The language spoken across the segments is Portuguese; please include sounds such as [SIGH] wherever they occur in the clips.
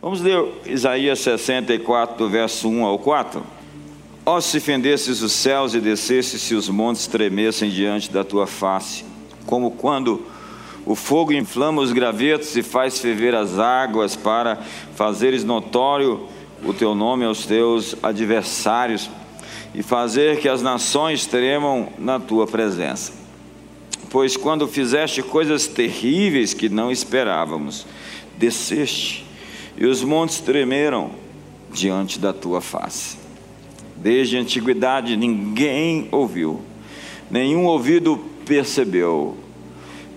Vamos ler Isaías 64, do verso 1 ao 4. Ó, se fendesses os céus e descesses, se os montes tremessem diante da tua face, como quando o fogo inflama os gravetos e faz ferver as águas para fazeres notório o teu nome aos teus adversários e fazer que as nações tremam na tua presença. Pois quando fizeste coisas terríveis que não esperávamos, desceste e os montes tremeram diante da tua face. Desde a antiguidade ninguém ouviu, nenhum ouvido percebeu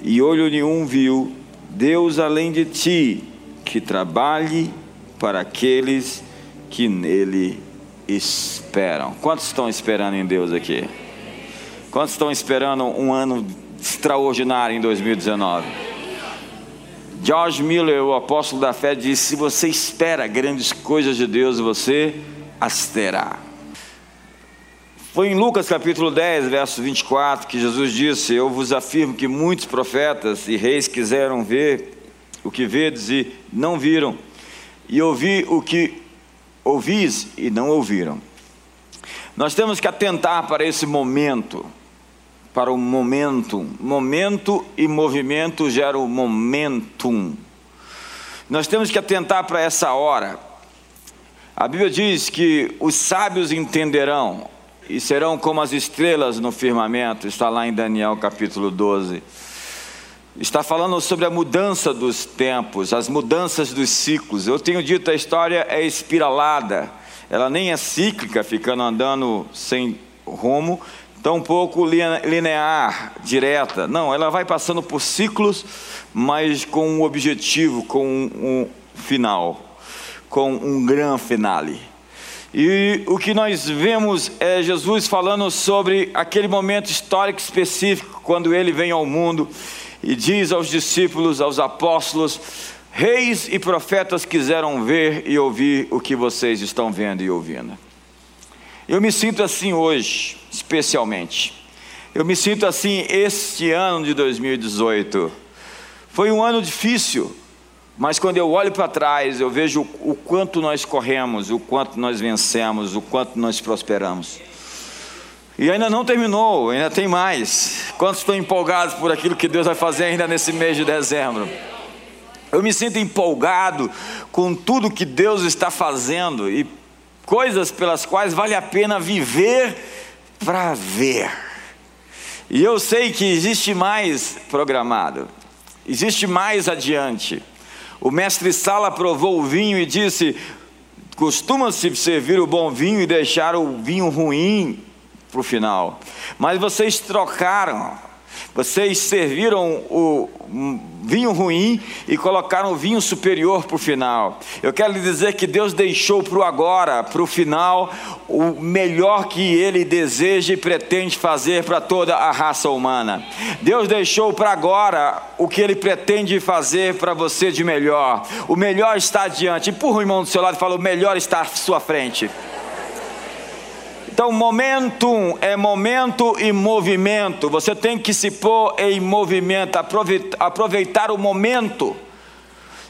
e olho nenhum viu Deus além de ti, que trabalhe para aqueles que nele esperam. Quantos estão esperando em Deus aqui? Quantos estão esperando um ano extraordinário em 2019? George Miller, o apóstolo da fé, disse: Se você espera grandes coisas de Deus, você as terá. Foi em Lucas capítulo 10, verso 24, que Jesus disse: Eu vos afirmo que muitos profetas e reis quiseram ver o que vedes e não viram, e ouvir o que ouvis e não ouviram. Nós temos que atentar para esse momento, para o momento. Momento e movimento geram momentum. Nós temos que atentar para essa hora. A Bíblia diz que os sábios entenderão, e serão como as estrelas no firmamento, está lá em Daniel capítulo 12. Está falando sobre a mudança dos tempos, as mudanças dos ciclos. Eu tenho dito a história é espiralada, ela nem é cíclica, ficando andando sem rumo, tampouco linear, direta. Não, ela vai passando por ciclos, mas com um objetivo, com um final, com um grande finale. E o que nós vemos é Jesus falando sobre aquele momento histórico específico, quando ele vem ao mundo e diz aos discípulos, aos apóstolos: Reis e profetas quiseram ver e ouvir o que vocês estão vendo e ouvindo. Eu me sinto assim hoje, especialmente. Eu me sinto assim este ano de 2018. Foi um ano difícil, mas quando eu olho para trás, eu vejo o quanto nós corremos, o quanto nós vencemos, o quanto nós prosperamos. E ainda não terminou, ainda tem mais. Quantos estão empolgados por aquilo que Deus vai fazer ainda nesse mês de dezembro? Eu me sinto empolgado com tudo que Deus está fazendo e coisas pelas quais vale a pena viver para ver. E eu sei que existe mais programado, existe mais adiante. O mestre Sala provou o vinho e disse: costuma-se servir o bom vinho e deixar o vinho ruim para o final. Mas vocês trocaram, vocês serviram o vinho ruim e colocaram o vinho superior para o final. Eu quero lhe dizer que Deus deixou para o agora, para o final, o melhor que Ele deseja e pretende fazer para toda a raça humana. Deus deixou para agora o que Ele pretende fazer para você de melhor. O melhor está adiante. Empurra o irmão do seu lado e fala: o melhor está à sua frente. Então, momentum é momento e movimento. Você tem que se pôr em movimento, aproveitar o momento,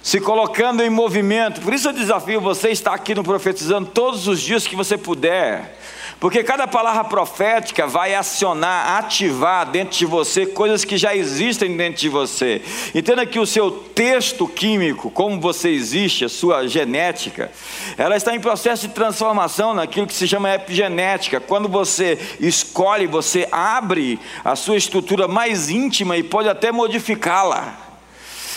se colocando em movimento. Por isso eu desafio você a estar aqui no Profetizando todos os dias que você puder. Porque cada palavra profética vai acionar, ativar dentro de você coisas que já existem dentro de você. Entenda que o seu texto químico, como você existe, a sua genética, ela está em processo de transformação naquilo que se chama epigenética. Quando você escolhe, você abre a sua estrutura mais íntima e pode até modificá-la.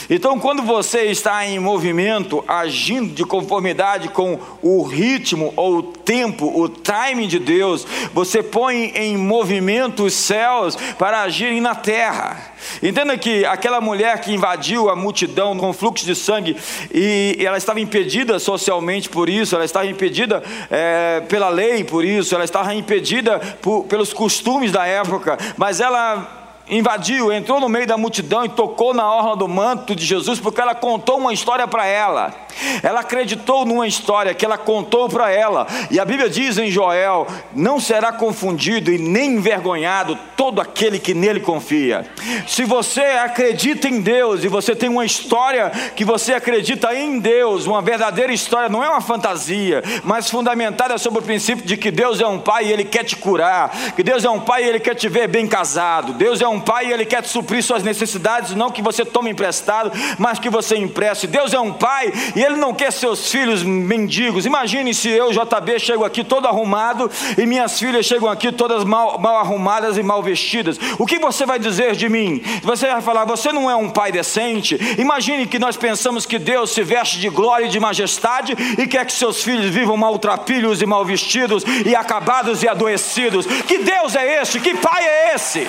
Então, quando você está em movimento, agindo de conformidade com o ritmo ou o tempo, o timing de Deus, você põe em movimento os céus para agirem na terra. Entenda que aquela mulher que invadiu a multidão com fluxo de sangue e ela estava impedida socialmente por isso, ela estava impedida é, pela lei por isso, ela estava impedida por, pelos costumes da época, mas ela invadiu, entrou no meio da multidão e tocou na orla do manto de Jesus, porque ela contou uma história para ela. Ela acreditou numa história que ela contou para ela. E a Bíblia diz em Joel: não será confundido e nem envergonhado todo aquele que nele confia. Se você acredita em Deus e você tem uma história que você acredita em Deus, uma verdadeira história, não é uma fantasia, mas fundamentada sobre o princípio de que Deus é um pai e ele quer te curar, que Deus é um pai e ele quer te ver bem casado. Deus é um pai e ele quer suprir suas necessidades, não que você tome emprestado, mas que você empreste. Deus é um pai e ele não quer seus filhos mendigos. Imagine se eu, JB, chego aqui todo arrumado e minhas filhas chegam aqui todas mal, mal arrumadas e mal vestidas. O que você vai dizer de mim? Você vai falar, você não é um pai decente? Imagine que nós pensamos que Deus se veste de glória e de majestade e quer que seus filhos vivam maltrapilhos e mal vestidos e acabados e adoecidos. Que Deus é este? Que pai é esse?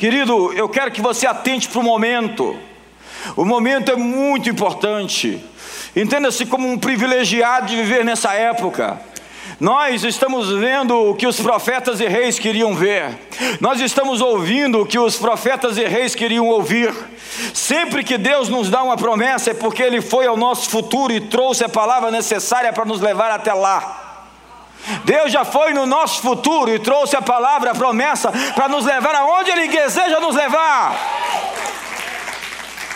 Querido, eu quero que você atente para o momento. O momento é muito importante. Entenda-se como um privilegiado de viver nessa época. Nós estamos vendo o que os profetas e reis queriam ver. Nós estamos ouvindo o que os profetas e reis queriam ouvir. Sempre que Deus nos dá uma promessa é porque Ele foi ao nosso futuro e trouxe a palavra necessária para nos levar até lá. Deus já foi no nosso futuro e trouxe a palavra, a promessa, para nos levar aonde Ele deseja nos levar.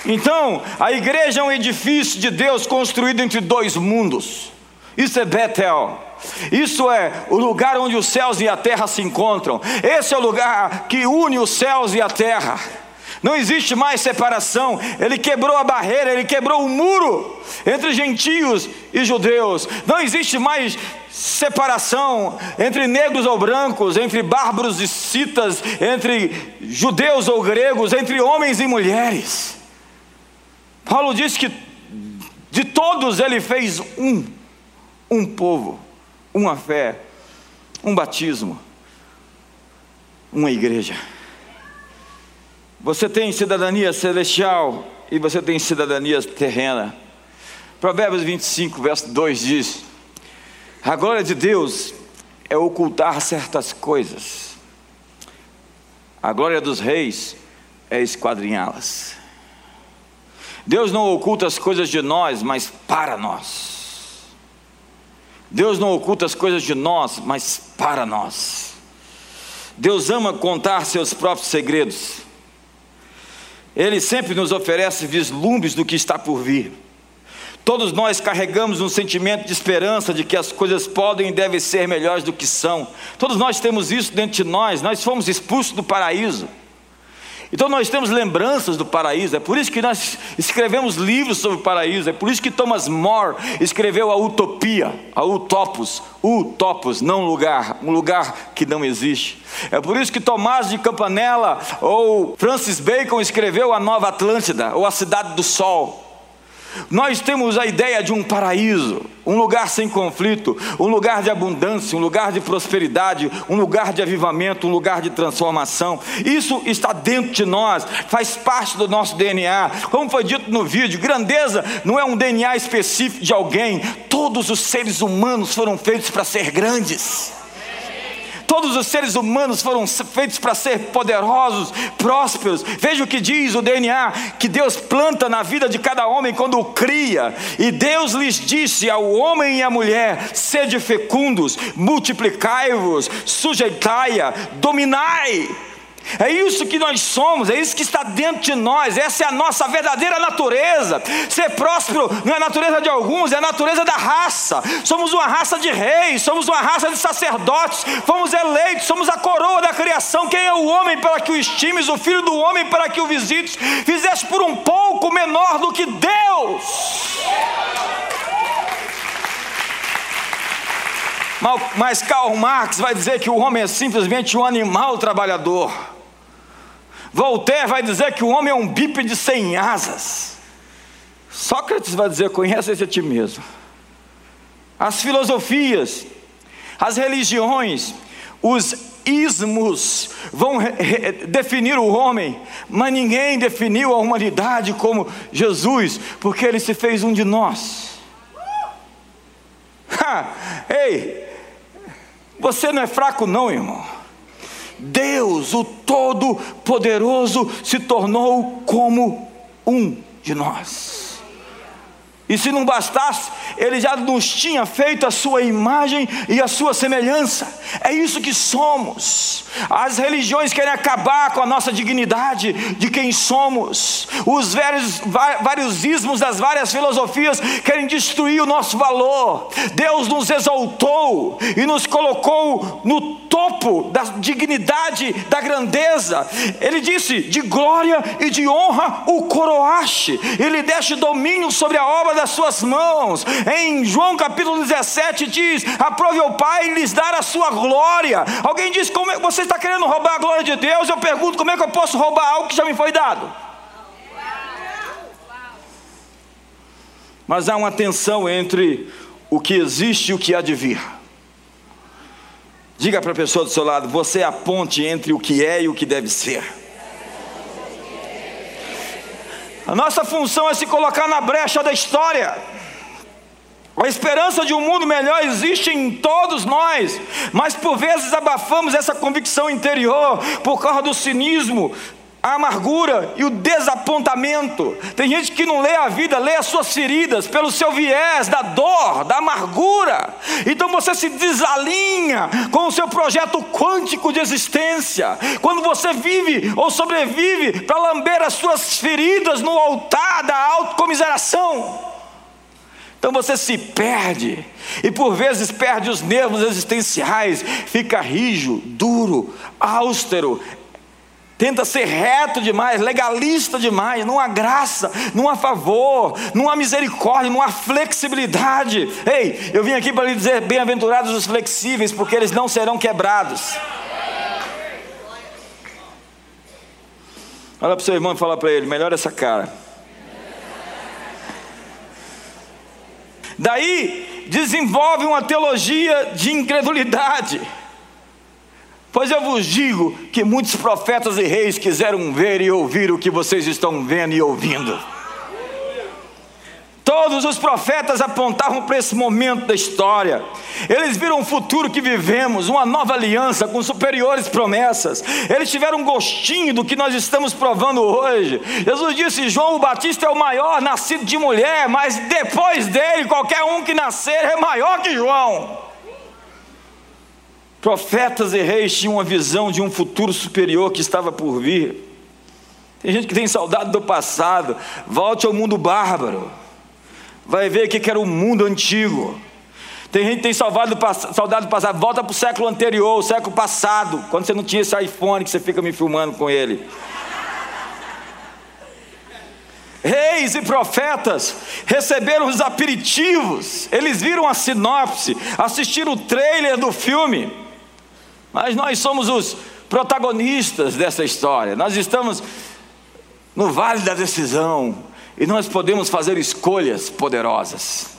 Então, a igreja é um edifício de Deus construído entre dois mundos. Isso é Betel. Isso é o lugar onde os céus e a terra se encontram. Esse é o lugar que une os céus e a terra. Não existe mais separação. Ele quebrou a barreira, ele quebrou o muro entre gentios e judeus. Não existe mais separação entre negros ou brancos, entre bárbaros e citas, entre judeus ou gregos, entre homens e mulheres. Paulo diz que de todos ele fez um, um povo, uma fé, um batismo, uma igreja. Você tem cidadania celestial e você tem cidadania terrena. Provérbios 25, verso 2 diz: A glória de Deus é ocultar certas coisas, a glória dos reis é esquadrinhá-las. Deus não oculta as coisas de nós, mas para nós. Deus não oculta as coisas de nós, mas para nós. Deus ama contar seus próprios segredos. Ele sempre nos oferece vislumbres do que está por vir. Todos nós carregamos um sentimento de esperança de que as coisas podem e devem ser melhores do que são. Todos nós temos isso dentro de nós. Nós fomos expulsos do paraíso. Então nós temos lembranças do paraíso, é por isso que nós escrevemos livros sobre o paraíso, é por isso que Thomas More escreveu a utopia, a utopos, utopos, não lugar, um lugar que não existe. É por isso que Tomás de Campanella ou Francis Bacon escreveu a Nova Atlântida, ou a Cidade do Sol. Nós temos a ideia de um paraíso, um lugar sem conflito, um lugar de abundância, um lugar de prosperidade, um lugar de avivamento, um lugar de transformação. Isso está dentro de nós, faz parte do nosso DNA. Como foi dito no vídeo, grandeza não é um DNA específico de alguém, todos os seres humanos foram feitos para ser grandes. Todos os seres humanos foram feitos para ser poderosos, prósperos. Veja o que diz o DNA que Deus planta na vida de cada homem quando o cria. E Deus lhes disse ao homem e à mulher: sede fecundos, multiplicai-vos, sujeitai-a, dominai. É isso que nós somos, é isso que está dentro de nós, essa é a nossa verdadeira natureza. Ser próspero não é a natureza de alguns, é a natureza da raça. Somos uma raça de reis, somos uma raça de sacerdotes, fomos eleitos, somos a coroa da criação. Quem é o homem para que o estimes, o filho do homem para que o visites? Fizeste por um pouco menor do que Deus. Mas Karl Marx vai dizer que o homem é simplesmente um animal trabalhador. Voltaire vai dizer que o homem é um bípede sem asas. Sócrates vai dizer: conhece-se a ti mesmo. As filosofias, as religiões, os ismos vão definir o homem, mas ninguém definiu a humanidade como Jesus, porque ele se fez um de nós. Ha! Ei, Você não é fraco, não, irmão. Deus, o Todo-Poderoso, se tornou como um de nós. E se não bastasse, ele já nos tinha feito a sua imagem e a sua semelhança. É isso que somos. As religiões querem acabar com a nossa dignidade de quem somos. Os vários, vários ismos das várias filosofias querem destruir o nosso valor. Deus nos exaltou e nos colocou no topo da dignidade, da grandeza. Ele disse: de glória e de honra o coroaste. Ele deixa domínio sobre a obra das suas mãos. Em João capítulo 17 diz: aprove ao Pai lhes dar a sua glória. Alguém diz: como é, você está querendo roubar a glória de Deus? Eu pergunto: como é que eu posso roubar algo que já me foi dado? Mas há uma tensão entre o que existe e o que há de vir. Diga para a pessoa do seu lado: você é a ponte entre o que é e o que deve ser. A nossa função é se colocar na brecha da história. A esperança de um mundo melhor existe em todos nós, mas por vezes abafamos essa convicção interior por causa do cinismo, a amargura e o desapontamento. Tem gente que não lê a vida, lê as suas feridas pelo seu viés da dor, da amargura. Então você se desalinha com o seu projeto quântico de existência. Quando você vive ou sobrevive para lamber as suas feridas no altar da autocomiseração. Então você se perde e por vezes perde os nervos existenciais, fica rijo, duro, austero, tenta ser reto demais, legalista demais, não há graça, não há favor, não há misericórdia, não há flexibilidade. Ei, eu vim aqui para lhe dizer: bem-aventurados os flexíveis, porque eles não serão quebrados. Olha para o seu irmão e fala para ele: melhor essa cara. Daí desenvolve uma teologia de incredulidade. Pois eu vos digo que muitos profetas e reis quiseram ver e ouvir o que vocês estão vendo e ouvindo. Todos os profetas apontavam para esse momento da história. Eles viram o futuro que vivemos, uma nova aliança com superiores promessas. Eles tiveram um gostinho do que nós estamos provando hoje. Jesus disse: João o Batista é o maior nascido de mulher, mas depois dele, qualquer um que nascer é maior que João. Profetas e reis tinham uma visão de um futuro superior que estava por vir. Tem gente que tem saudade do passado, volte ao mundo bárbaro, vai ver o que era o mundo antigo. Tem gente que tem saudade do passado, volta para o século anterior, o século passado, quando você não tinha esse iPhone que você fica me filmando com ele. Reis e profetas receberam os aperitivos, eles viram a sinopse, assistiram o trailer do filme. Mas nós somos os protagonistas dessa história. Nós estamos no vale da decisão e nós podemos fazer escolhas poderosas.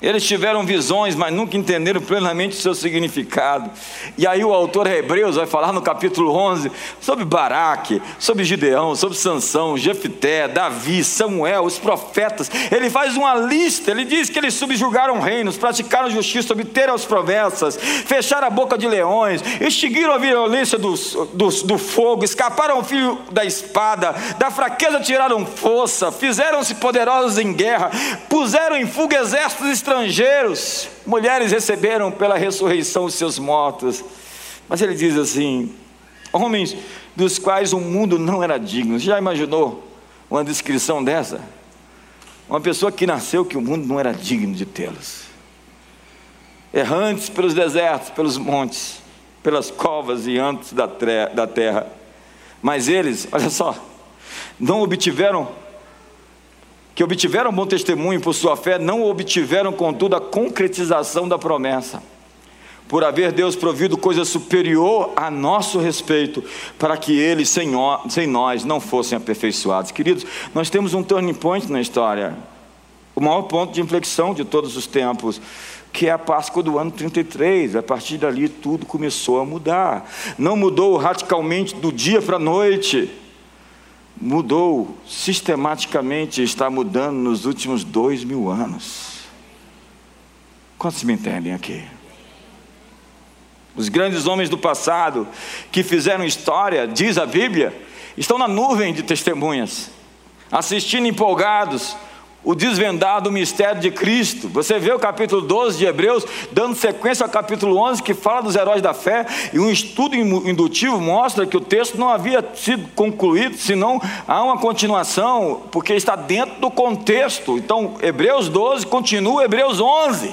Eles tiveram visões, mas nunca entenderam plenamente o seu significado. E aí o autor Hebreus vai falar no capítulo 11 sobre Baraque, sobre Gideão, sobre Sansão, Jefté, Davi, Samuel, os profetas. Ele faz uma lista, ele diz que eles subjugaram reinos, praticaram justiça, obteram as promessas, fecharam a boca de leões, extinguiram a violência do, do, do fogo, escaparam o filho da espada, da fraqueza tiraram força, fizeram-se poderosos em guerra, puseram em fuga exércitos estrangeiros, mulheres receberam pela ressurreição os seus mortos. Mas ele diz assim: homens dos quais o mundo não era digno. Já imaginou uma descrição dessa? Uma pessoa que nasceu que o mundo não era digno de tê-los. Errantes pelos desertos, pelos montes, pelas covas e antes da terra. Mas eles, olha só, não obtiveram que obtiveram bom testemunho por sua fé, não obtiveram, contudo, a concretização da promessa. Por haver Deus provido coisa superior a nosso respeito, para que eles, sem, sem nós, não fossem aperfeiçoados. Queridos, nós temos um turning point na história, o maior ponto de inflexão de todos os tempos que é a Páscoa do ano 33. A partir dali tudo começou a mudar. Não mudou radicalmente do dia para a noite mudou sistematicamente, está mudando nos últimos dois mil anos. Quantos me entendem aqui? Os grandes homens do passado que fizeram história, diz a Bíblia, estão na nuvem de testemunhas, assistindo empolgados o desvendar do mistério de Cristo. Você vê o capítulo 12 de Hebreus, dando sequência ao capítulo 11, que fala dos heróis da fé, e um estudo indutivo mostra que o texto não havia sido concluído, senão há uma continuação, porque está dentro do contexto. Então, Hebreus 12 continua Hebreus 11.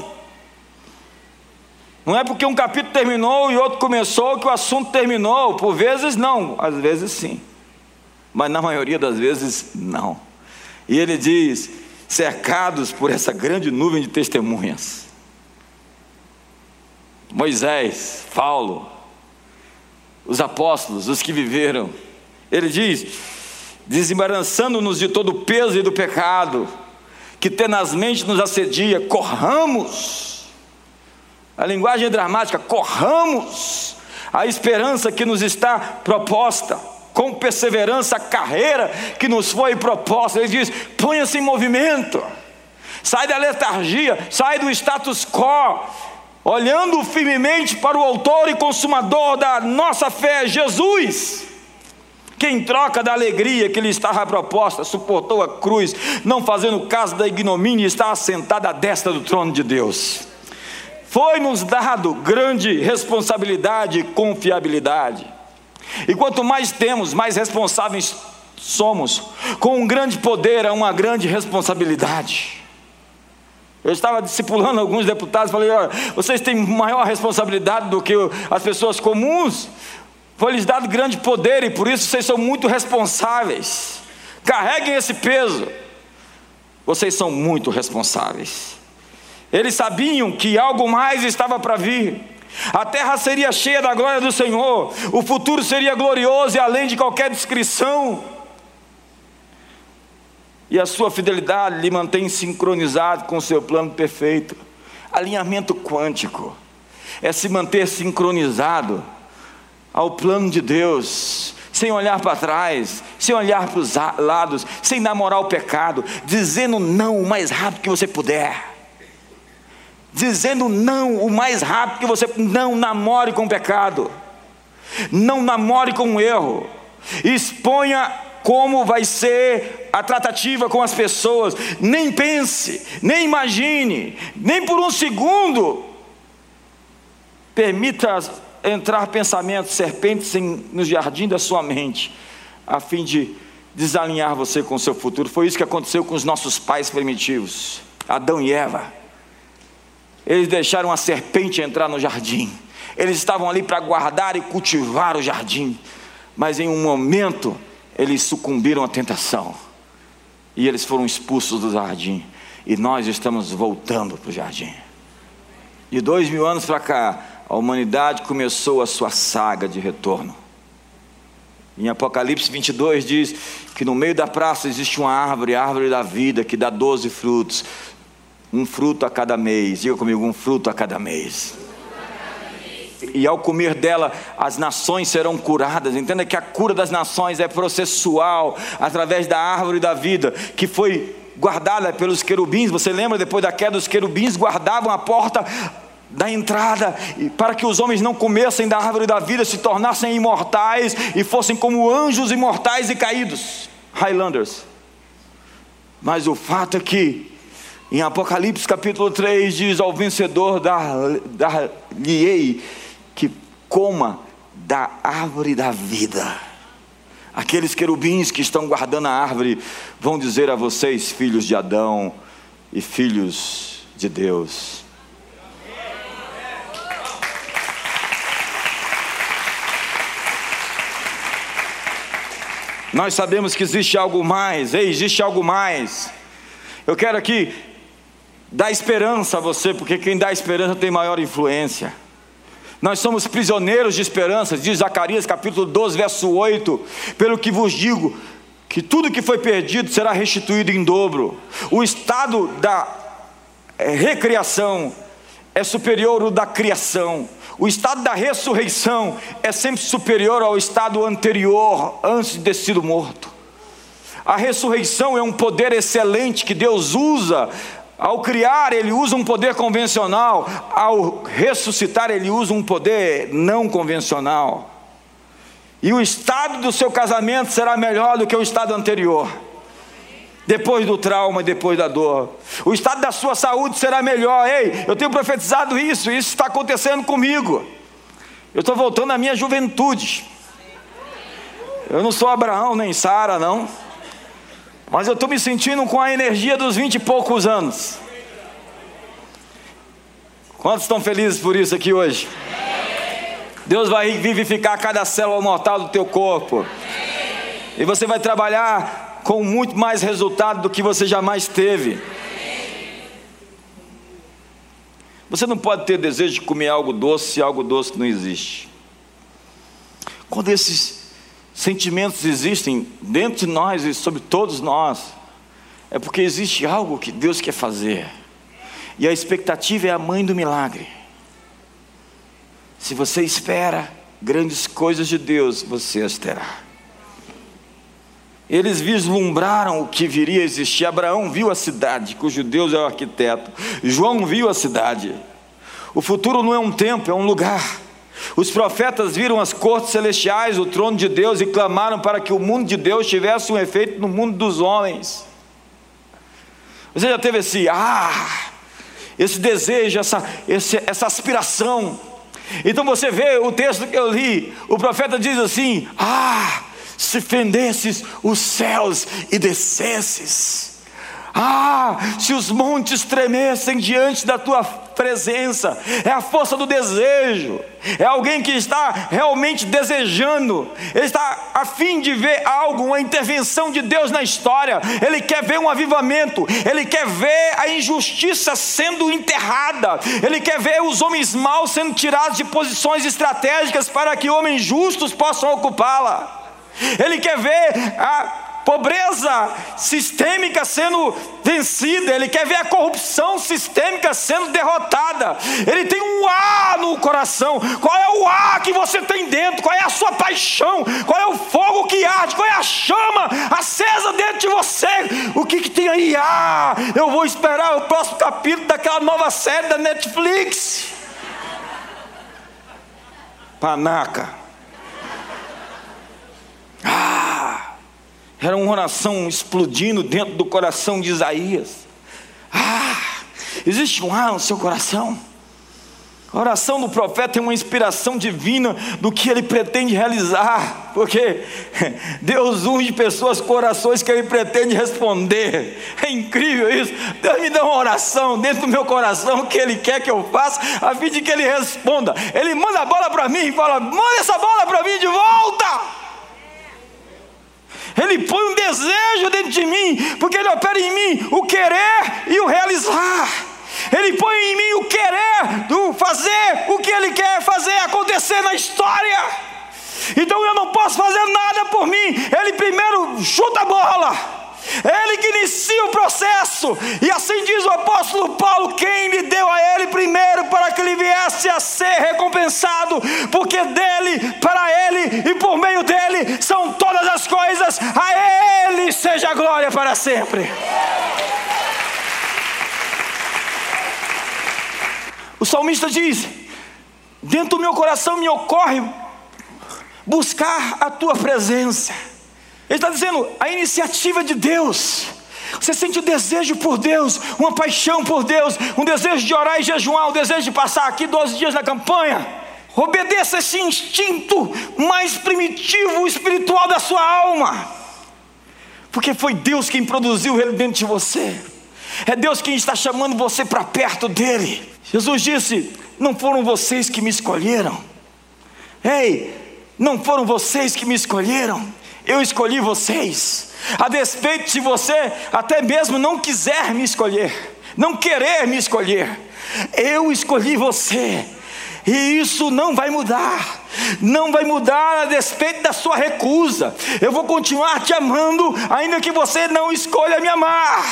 Não é porque um capítulo terminou e outro começou que o assunto terminou. Por vezes não, às vezes sim. Mas na maioria das vezes não. E ele diz: cercados por essa grande nuvem de testemunhas. Moisés, Paulo, os apóstolos, os que viveram. Ele diz: desembaraçando-nos de todo o peso e do pecado, que tenazmente nos assedia, corramos. A linguagem é dramática, corramos a esperança que nos está proposta com perseverança a carreira que nos foi proposta. Ele diz: ponha-se em movimento, sai da letargia, sai do status quo, olhando firmemente para o Autor e Consumador da nossa fé, Jesus. Que em troca da alegria que lhe estava proposta, suportou a cruz, não fazendo caso da ignomínia, está assentado à destra do trono de Deus. Foi-nos dado grande responsabilidade e confiabilidade. E quanto mais temos, mais responsáveis somos. Com um grande poder há uma grande responsabilidade. Eu estava discipulando alguns deputados, falei: olha, vocês têm maior responsabilidade do que as pessoas comuns. Foi lhes dado grande poder e por isso vocês são muito responsáveis. Carreguem esse peso. Vocês são muito responsáveis. Eles sabiam que algo mais estava para vir. A terra seria cheia da glória do Senhor, o futuro seria glorioso e além de qualquer descrição. E a sua fidelidade lhe mantém sincronizado com o seu plano perfeito. Alinhamento quântico é se manter sincronizado ao plano de Deus, sem olhar para trás, sem olhar para os lados, sem namorar o pecado, dizendo não o mais rápido que você puder dizendo não o mais rápido que você não namore com pecado, não namore com o erro, exponha como vai ser a tratativa com as pessoas, nem pense, nem imagine, nem por um segundo permita entrar pensamentos serpentes no jardim da sua mente, a fim de desalinhar você com o seu futuro. Foi isso que aconteceu com os nossos pais primitivos, Adão e Eva. Eles deixaram a serpente entrar no jardim. Eles estavam ali para guardar e cultivar o jardim. Mas em um momento, eles sucumbiram à tentação. E eles foram expulsos do jardim. E nós estamos voltando para o jardim. De dois mil anos para cá, a humanidade começou a sua saga de retorno. Em Apocalipse 22 diz que no meio da praça existe uma árvore, a árvore da vida, que dá doze frutos um fruto a cada mês. Diga comigo, um fruto a cada mês. E ao comer dela, as nações serão curadas. Entenda que a cura das nações é processual, através da árvore da vida, que foi guardada pelos querubins. Você lembra depois da queda, os querubins guardavam a porta da entrada, para que os homens não comessem da árvore da vida, se tornassem imortais e fossem como anjos imortais e caídos. Highlanders. Mas o fato é que em Apocalipse capítulo 3 diz ao vencedor dar-lhe-ei que coma da árvore da vida. Aqueles querubins que estão guardando a árvore vão dizer a vocês, filhos de Adão e filhos de Deus. Nós sabemos que existe algo mais, ei, existe algo mais. Eu quero aqui dá esperança a você, porque quem dá esperança tem maior influência. Nós somos prisioneiros de esperança, diz Zacarias capítulo 12, verso 8: Pelo que vos digo, que tudo que foi perdido será restituído em dobro. O estado da eh, recriação é superior ao da criação. O estado da ressurreição é sempre superior ao estado anterior, antes de ter sido morto. A ressurreição é um poder excelente que Deus usa Ao criar, ele usa um poder convencional, ao ressuscitar, ele usa um poder não convencional. E o estado do seu casamento será melhor do que o estado anterior. Depois do trauma depois da dor. O estado da sua saúde será melhor. Ei, eu tenho profetizado isso, isso está acontecendo comigo. Eu estou voltando à minha juventude. Eu não sou Abraão nem Sara, não. Mas eu estou me sentindo com a energia dos vinte e poucos anos. Quantos estão felizes por isso aqui hoje? Deus vai vivificar cada célula mortal do teu corpo. E você vai trabalhar com muito mais resultado do que você jamais teve. Você não pode ter desejo de comer algo doce se algo doce não existe. Quando esses sentimentos existem dentro de nós e sobre todos nós, é porque existe algo que Deus quer fazer. E a expectativa é a mãe do milagre. Se você espera grandes coisas de Deus, você as terá. Eles vislumbraram o que viria a existir. Abraão viu a cidade, cujo Deus é o arquiteto. João viu a cidade. O futuro não é um tempo, é um lugar. Os profetas viram as cortes celestiais, o trono de Deus e clamaram para que o mundo de Deus tivesse um efeito no mundo dos homens. Você já teve esse ah, esse desejo, essa, esse, essa aspiração. Então você vê o texto que eu li, o profeta diz assim: Ah, se fendesses os céus e descesses ah, se os montes tremessem diante da tua presença, é a força do desejo, é alguém que está realmente desejando, ele está a fim de ver algo, uma intervenção de Deus na história, ele quer ver um avivamento, ele quer ver a injustiça sendo enterrada, ele quer ver os homens maus sendo tirados de posições estratégicas para que homens justos possam ocupá-la. Ele quer ver a pobreza sistêmica sendo vencida, ele quer ver a corrupção sistêmica sendo derrotada. Ele tem um ar no coração. Qual é o ar que você tem dentro? Qual é a sua paixão? Qual é o fogo que arde? Qual é a chama acesa dentro de você? O que, que tem aí? Ah, eu vou esperar o próximo capítulo daquela nova série da Netflix. Panaca. Ah! Era uma oração explodindo dentro do coração de Isaías. Ah, existe um ar no seu coração. A oração do profeta é uma inspiração divina do que ele pretende realizar, porque [LAUGHS] Deus unge pessoas com orações que ele pretende responder. É incrível isso. Deus me dá uma oração dentro do meu coração que ele quer que eu faça, a fim de que ele responda. Ele manda a bola para mim e fala: manda essa bola para mim de volta. Ele põe um desejo dentro de mim, porque Ele opera em mim o querer e o realizar. Ele põe em mim o querer do fazer o que Ele quer fazer acontecer na história. Então eu não posso fazer nada por mim. Ele primeiro chuta a bola. Ele que inicia o processo, e assim diz o apóstolo Paulo: quem lhe deu a ele primeiro para que ele viesse a ser recompensado, porque dele, para ele e por meio dele são a ele seja a glória para sempre. O salmista diz: dentro do meu coração me ocorre buscar a tua presença. Ele está dizendo a iniciativa de Deus. Você sente o desejo por Deus, uma paixão por Deus, um desejo de orar e jejuar, um desejo de passar aqui 12 dias na campanha. Obedeça esse instinto mais primitivo, espiritual da sua alma. Porque foi Deus quem produziu ele dentro de você. É Deus quem está chamando você para perto dele. Jesus disse: Não foram vocês que me escolheram. Ei, não foram vocês que me escolheram. Eu escolhi vocês, a despeito de você até mesmo não quiser me escolher, não querer me escolher, eu escolhi você, e isso não vai mudar, não vai mudar a despeito da sua recusa, eu vou continuar te amando, ainda que você não escolha me amar.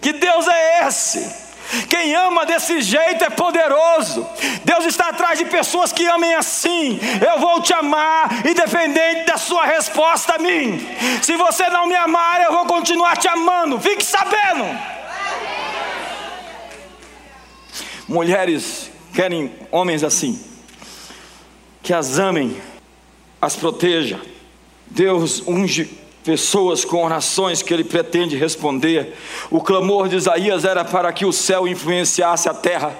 Que Deus é esse? Quem ama desse jeito é poderoso. Deus está atrás de pessoas que amem assim. Eu vou te amar, independente da sua resposta a mim. Se você não me amar, eu vou continuar te amando. Fique sabendo. Mulheres querem homens assim, que as amem, as proteja. Deus unge pessoas com orações que ele pretende responder. O clamor de Isaías era para que o céu influenciasse a terra.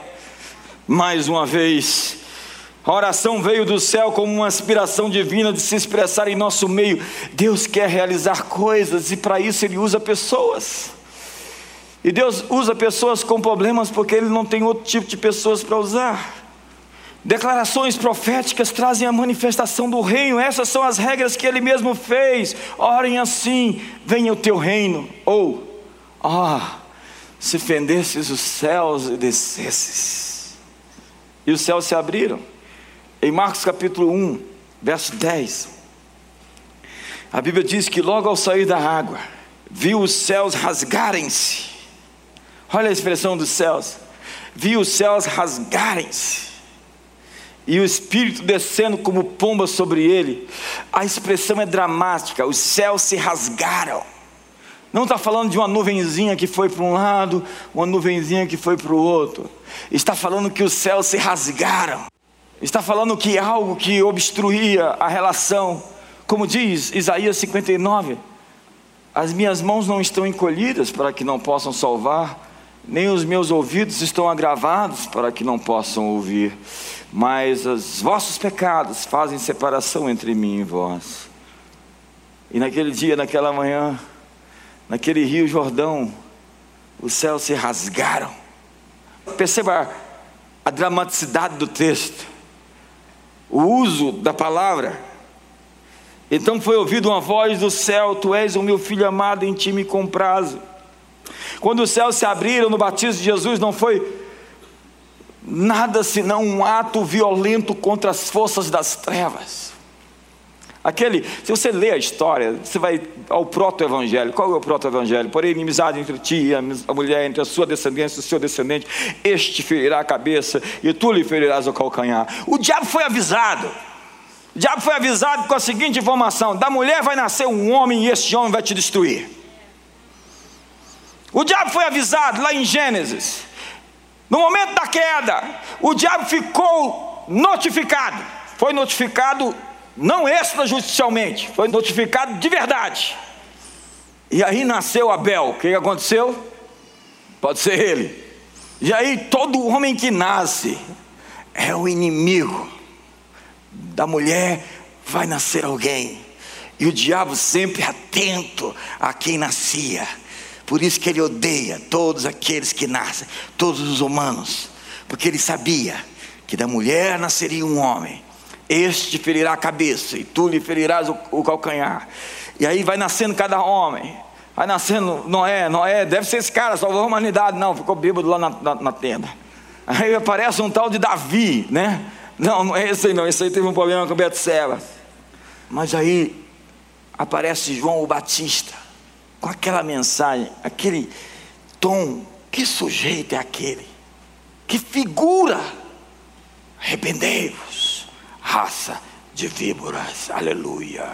Mais uma vez, a oração veio do céu como uma aspiração divina de se expressar em nosso meio. Deus quer realizar coisas e para isso Ele usa pessoas. E Deus usa pessoas com problemas porque Ele não tem outro tipo de pessoas para usar. Declarações proféticas trazem a manifestação do reino, essas são as regras que Ele mesmo fez. Orem assim: venha o teu reino. Ou, ah, se fendesses os céus e descesses. E os céus se abriram. Em Marcos capítulo 1, verso 10, a Bíblia diz que logo ao sair da água, viu os céus rasgarem-se. Olha a expressão dos céus. Viu os céus rasgarem-se. E o Espírito descendo como pomba sobre ele. A expressão é dramática. Os céus se rasgaram. Não está falando de uma nuvenzinha que foi para um lado, uma nuvenzinha que foi para o outro. Está falando que os céus se rasgaram. Está falando que algo que obstruía a relação, como diz Isaías 59, as minhas mãos não estão encolhidas para que não possam salvar, nem os meus ouvidos estão agravados para que não possam ouvir, mas os vossos pecados fazem separação entre mim e vós. E naquele dia, naquela manhã, naquele rio Jordão, os céus se rasgaram. Perceba a dramaticidade do texto o uso da palavra. Então foi ouvida uma voz do céu: Tu és o meu filho amado, em ti me comprazo. Quando os céus se abriram no batismo de Jesus, não foi nada senão um ato violento contra as forças das trevas. Aquele, se você lê a história, você vai ao proto-evangelho. Qual é o proto-evangelho? Porém, inimizade entre ti e a mulher, entre a sua descendência e o seu descendente, este ferirá a cabeça e tu lhe ferirás o calcanhar. O diabo foi avisado. O diabo foi avisado com a seguinte informação: da mulher vai nascer um homem e este homem vai te destruir. O diabo foi avisado lá em Gênesis. No momento da queda, o diabo ficou notificado. Foi notificado não extrajudicialmente, foi notificado de verdade. E aí nasceu Abel. O que aconteceu? Pode ser ele. E aí todo homem que nasce é o inimigo. Da mulher vai nascer alguém. E o diabo sempre atento a quem nascia. Por isso que ele odeia todos aqueles que nascem, todos os humanos. Porque ele sabia que da mulher nasceria um homem este ferirá a cabeça, e tu lhe ferirás o, o calcanhar. E aí vai nascendo cada homem. Vai nascendo Noé, Noé, deve ser esse cara, salvou a humanidade. Não, ficou bêbado lá na, na, na tenda. Aí aparece um tal de Davi, né? Não, não é esse aí não, esse aí teve um problema com Betseba. Mas aí aparece João o Batista, com aquela mensagem, aquele tom, que sujeito é aquele? Que figura! Arrependei-vos raça de víboras. Aleluia.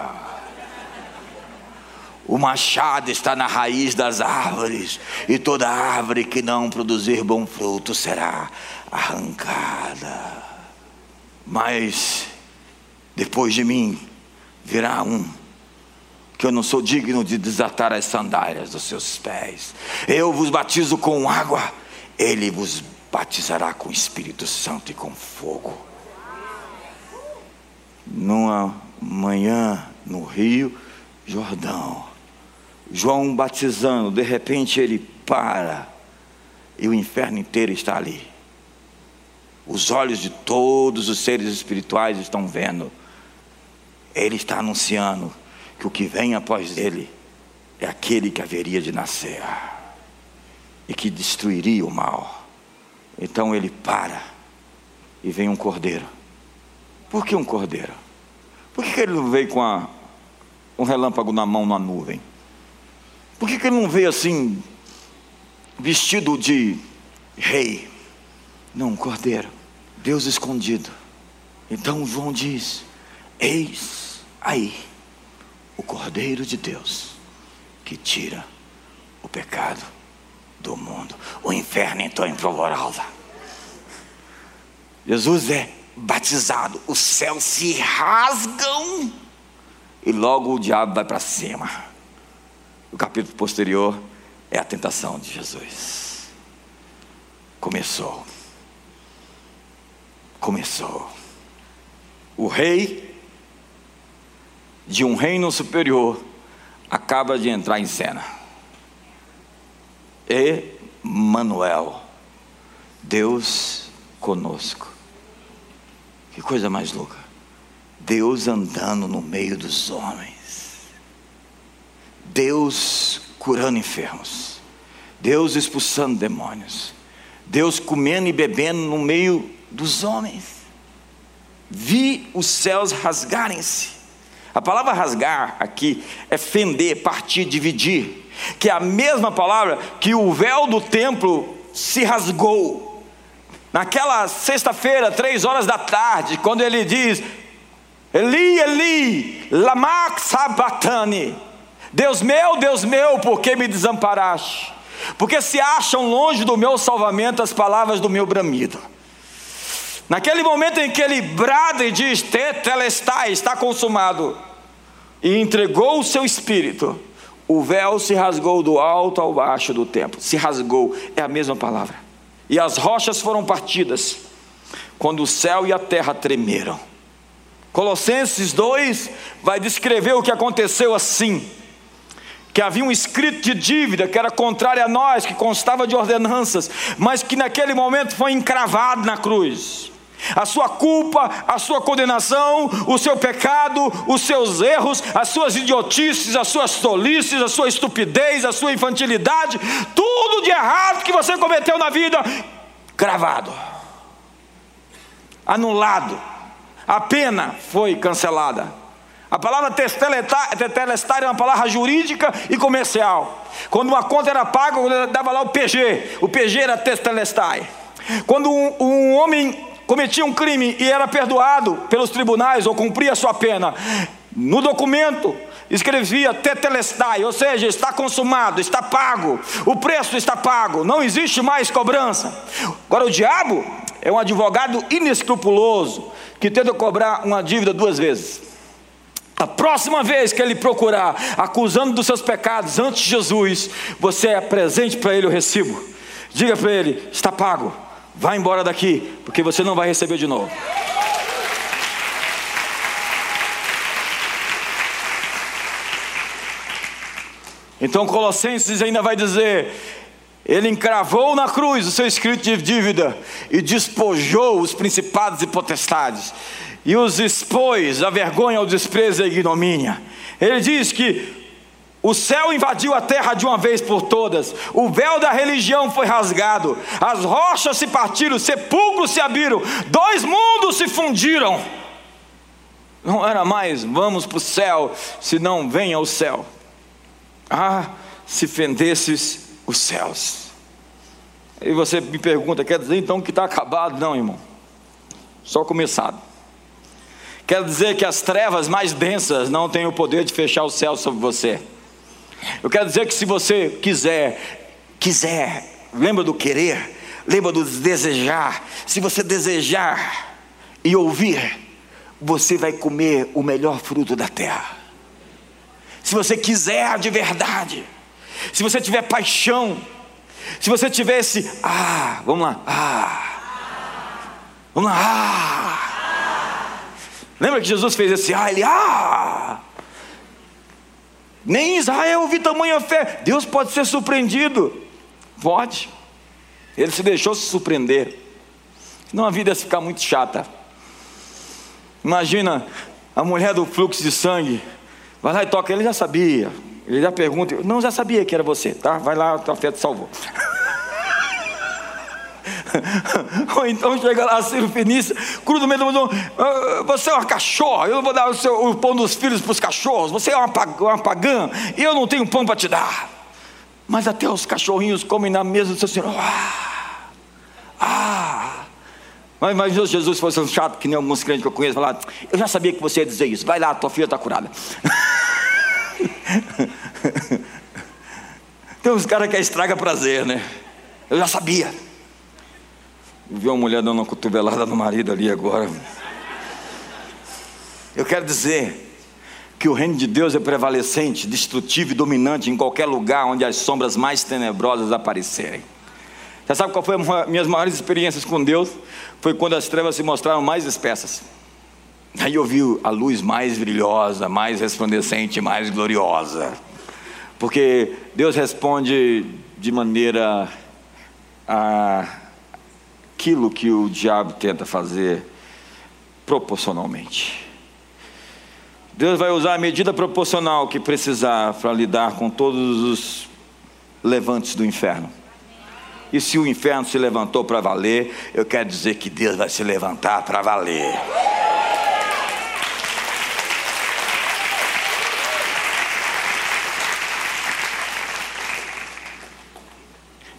O machado está na raiz das árvores, e toda árvore que não produzir bom fruto será arrancada. Mas depois de mim virá um que eu não sou digno de desatar as sandálias dos seus pés. Eu vos batizo com água, ele vos batizará com Espírito Santo e com fogo numa manhã no Rio Jordão. João batizando, de repente ele para e o inferno inteiro está ali. Os olhos de todos os seres espirituais estão vendo. Ele está anunciando que o que vem após ele é aquele que haveria de nascer e que destruiria o mal. Então ele para e vem um cordeiro por que um cordeiro? Por que, ele não veio com a, um relâmpago na mão na nuvem? Por que, que ele não veio assim, vestido de rei? Não, um cordeiro. Deus escondido. Então João diz: Eis aí o cordeiro de Deus que tira o pecado do mundo. O inferno entrou em polvorosa. Jesus é batizado, os céus se rasgam e logo o diabo vai para cima. O capítulo posterior é a tentação de Jesus. Começou. Começou. O rei de um reino superior acaba de entrar em cena. Emanuel, Deus conosco. Que coisa mais louca. Deus andando no meio dos homens. Deus curando enfermos. Deus expulsando demônios. Deus comendo e bebendo no meio dos homens. Vi os céus rasgarem-se. A palavra rasgar aqui é fender, partir, dividir, que é a mesma palavra que o véu do templo se rasgou Naquela sexta-feira, três horas da tarde, quando ele diz: Eli, Eli, lama sabatani. Deus meu, Deus meu, por que me desamparaste? Porque se acham longe do meu salvamento as palavras do meu bramido. Naquele momento em que ele brada e diz: Tetelestai, está consumado, e entregou o seu espírito, o véu se rasgou do alto ao baixo do templo. Se rasgou, é a mesma palavra e as rochas foram partidas, quando o céu e a terra tremeram. Colossenses 2 vai descrever o que aconteceu assim: que havia um escrito de dívida que era contrário a nós, que constava de ordenanças, mas que naquele momento foi encravado na cruz a sua culpa, a sua condenação, o seu pecado, os seus erros, as suas idiotices, as suas tolices, a sua estupidez, a sua infantilidade, tudo de errado que você cometeu na vida, gravado, anulado, a pena foi cancelada. A palavra tetelestar é uma palavra jurídica e comercial. Quando uma conta era paga, dava lá o PG. O PG era testelestai. Quando um, um homem cometia um crime e era perdoado pelos tribunais ou cumpria sua pena, no documento escrevia tetelestai, ou seja, está consumado, está pago, o preço está pago, não existe mais cobrança. Agora o diabo é um advogado inescrupuloso que tenta cobrar uma dívida duas vezes. A próxima vez que ele procurar, acusando dos seus pecados antes de Jesus, você apresente para ele o recibo. Diga para ele: está pago. Vá embora daqui, porque você não vai receber de novo. Então Colossenses ainda vai dizer: ele encravou na cruz o seu escrito de dívida e despojou os principados e potestades, e os expôs à vergonha, ao desprezo e à ignomínia. Ele diz que o céu invadiu a terra de uma vez por todas, o véu da religião foi rasgado, as rochas se partiram, sepulcros se abriram, dois mundos se fundiram. Não era mais, vamos para o céu, se não venha o céu. Ah, se fendesses os céus. E você me pergunta, quer dizer então que está acabado? Não, irmão, só começado. Quer dizer que as trevas mais densas não têm o poder de fechar o céu sobre você. Eu quero dizer que se você quiser, quiser, lembra do querer, lembra do desejar. Se você desejar e ouvir, você vai comer o melhor fruto da terra. Se você quiser de verdade, se você tiver paixão, se você tivesse, ah, vamos lá, ah, vamos lá, ah. Lembra que Jesus fez esse ah, ele ah. Nem Israel vi tamanha fé. Deus pode ser surpreendido. Pode. Ele se deixou se surpreender. Senão a vida ia ficar muito chata. Imagina a mulher do fluxo de sangue. Vai lá e toca. Ele já sabia. Ele já pergunta. Não, já sabia que era você, tá? Vai lá, a fé te salvou. [LAUGHS] [LAUGHS] Ou então chega lá, Ciro Fenícia, cruza no meio do mundo, ah, você é uma cachorra, eu não vou dar o, seu, o pão dos filhos para os cachorros, você é uma, uma pagã, eu não tenho pão para te dar. Mas até os cachorrinhos comem na mesa do seu Senhor. Ah, ah. Mas imagina se Jesus fosse um chato, que nem alguns crentes que eu conheço, falar, eu já sabia que você ia dizer isso, vai lá, tua filha está curada. [LAUGHS] Tem uns caras que estraga prazer, né? Eu já sabia. Vi uma mulher dando uma cotovelada no marido ali agora. Eu quero dizer que o reino de Deus é prevalecente, destrutivo e dominante em qualquer lugar onde as sombras mais tenebrosas aparecerem. Você sabe qual foi as minhas maiores experiências com Deus? Foi quando as trevas se mostraram mais espessas. Aí eu vi a luz mais brilhosa, mais resplandecente, mais gloriosa. Porque Deus responde de maneira a aquilo que o diabo tenta fazer proporcionalmente. Deus vai usar a medida proporcional que precisar para lidar com todos os levantes do inferno. E se o inferno se levantou para valer, eu quero dizer que Deus vai se levantar para valer.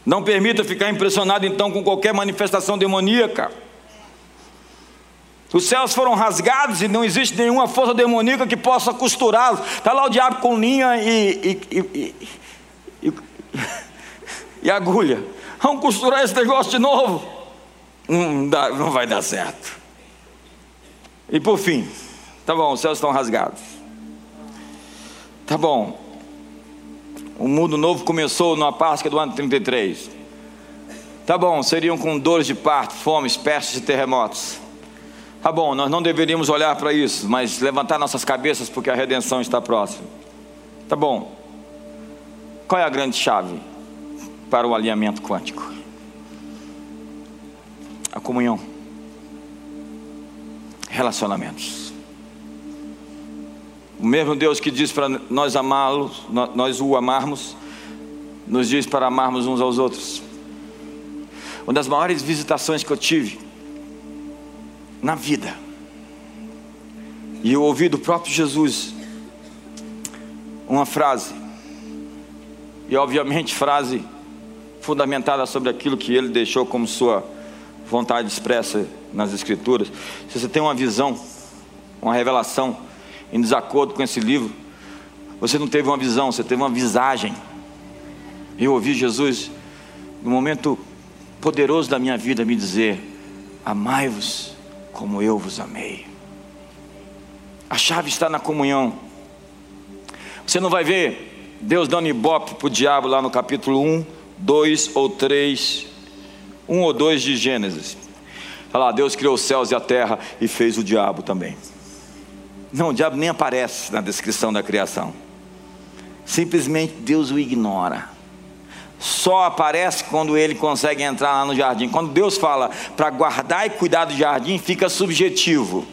Não permita ficar impressionado então com qualquer manifestação demoníaca. Os céus foram rasgados e não existe nenhuma força demoníaca que possa costurá-los. Está lá o diabo com linha e, e, e, e, [LAUGHS] agulha. Vamos costurar esse negócio de novo. Não, não vai dar certo. E por fim, tá bom, os céus estão rasgados. Tá bom, o mundo novo começou na Páscoa do ano 33. Tá bom, seriam com dores de parto, fomes, pestes e terremotos. Tá bom, nós não deveríamos olhar para isso, mas levantar nossas cabeças porque a redenção está próxima. Tá bom. Qual é a grande chave para o alinhamento quântico? A comunhão. Relacionamentos. O mesmo Deus que diz para nós amá-lo, nós o amarmos, nos diz para amarmos uns aos outros. Uma das maiores visitações que eu tive na vida, e eu ouvi do próprio Jesus uma frase, e obviamente frase fundamentada sobre aquilo que ele deixou como sua vontade expressa nas Escrituras. Se você tem uma visão, uma revelação, em desacordo com esse livro, você não teve uma visão, você teve uma visagem. Eu ouvi Jesus, no momento poderoso da minha vida, me dizer: Amai-vos como eu vos amei. A chave está na comunhão. Você não vai ver Deus dando ibope para o diabo lá no capítulo 1, 2 ou 3, 1 ou 2 de Gênesis. Olha lá, Deus criou os céus e a terra e fez o diabo também. Não, o diabo nem aparece na descrição da criação. Simplesmente Deus o ignora. Só aparece quando ele consegue entrar lá no jardim. Quando Deus fala para guardar e cuidar do jardim, fica subjetivo.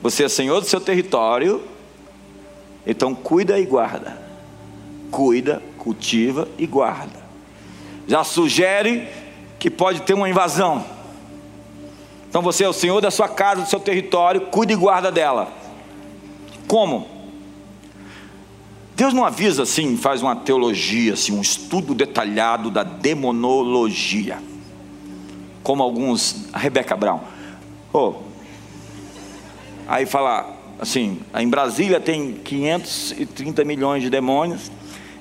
Você é senhor do seu território, então cuida e guarda. Cuida, cultiva e guarda. Já sugere que pode ter uma invasão. Então você é o senhor da sua casa, do seu território, cuida e guarda dela. Como? Deus não avisa assim, faz uma teologia, assim, um estudo detalhado da demonologia. Como alguns, a Rebeca Brown. Oh, aí fala assim, em Brasília tem 530 milhões de demônios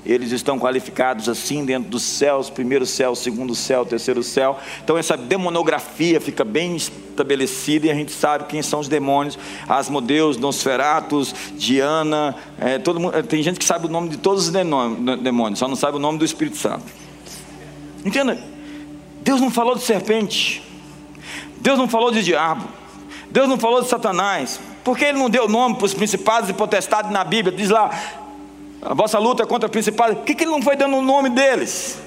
eles estão qualificados assim dentro dos céus, primeiro céu, segundo céu, terceiro céu. Então essa demonografia fica bem estabelecida e a gente sabe quem são os demônios, Asmodeus, Nosferatus, Diana, é, todo mundo, tem gente que sabe o nome de todos os demônios, só não sabe o nome do Espírito Santo. Entenda? Deus não falou de serpente, Deus não falou de diabo, Deus não falou de Satanás, porque Ele não deu nome para os principados e potestades na Bíblia, diz lá, a vossa luta é contra principais. Por que, que ele não foi dando o nome deles?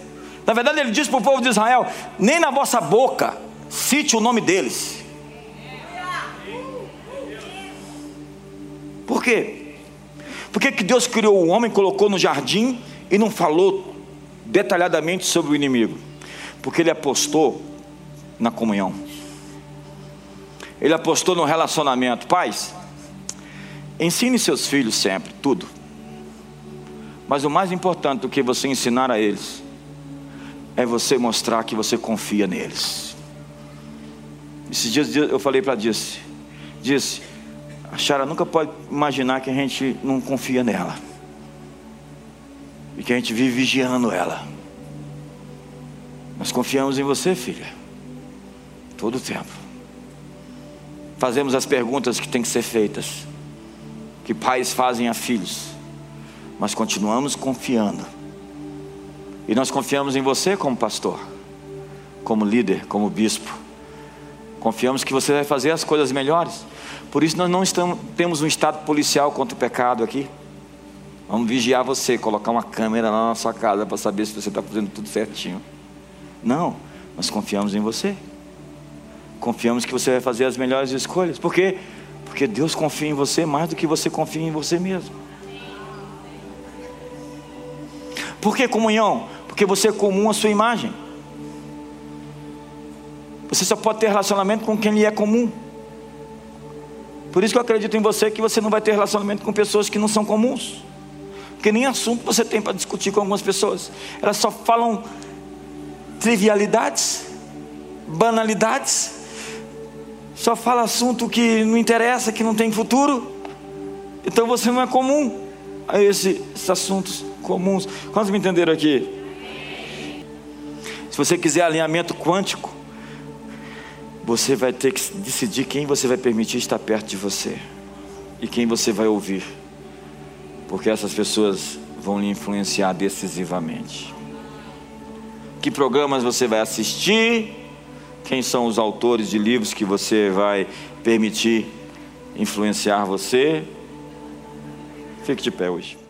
Na verdade, ele disse para o povo de Israel: nem na vossa boca cite o nome deles. Por quê? Por que, que Deus criou o homem, colocou no jardim e não falou detalhadamente sobre o inimigo? Porque ele apostou na comunhão, ele apostou no relacionamento. Pais, ensine seus filhos sempre, tudo. Mas o mais importante do que você ensinar a eles é você mostrar que você confia neles. Esses dias eu falei para Disse, disse, a Chara nunca pode imaginar que a gente não confia nela. E que a gente vive vigiando ela. Nós confiamos em você, filha. Todo o tempo. Fazemos as perguntas que têm que ser feitas, que pais fazem a filhos, mas continuamos confiando. E nós confiamos em você como pastor, como líder, como bispo. Confiamos que você vai fazer as coisas melhores. Por isso nós não estamos, temos um estado policial contra o pecado aqui. Vamos vigiar você, colocar uma câmera lá na sua casa para saber se você está fazendo tudo certinho. Não, nós confiamos em você. Confiamos que você vai fazer as melhores escolhas. Por quê? Porque Deus confia em você mais do que você confia em você mesmo. Por que comunhão? Porque você é comum à sua imagem. Você só pode ter relacionamento com quem lhe é comum. Por isso que eu acredito em você que você não vai ter relacionamento com pessoas que não são comuns. Porque nem assunto você tem para discutir com algumas pessoas. Elas só falam trivialidades, banalidades. Só fala assunto que não interessa, que não tem futuro. Então você não é comum a esses assuntos comuns. Quantos me entenderam aqui? Se você quiser alinhamento quântico, você vai ter que decidir quem você vai permitir estar perto de você e quem você vai ouvir, porque essas pessoas vão lhe influenciar decisivamente. Que programas você vai assistir? Quem são os autores de livros que você vai permitir influenciar você? Fique de pé hoje.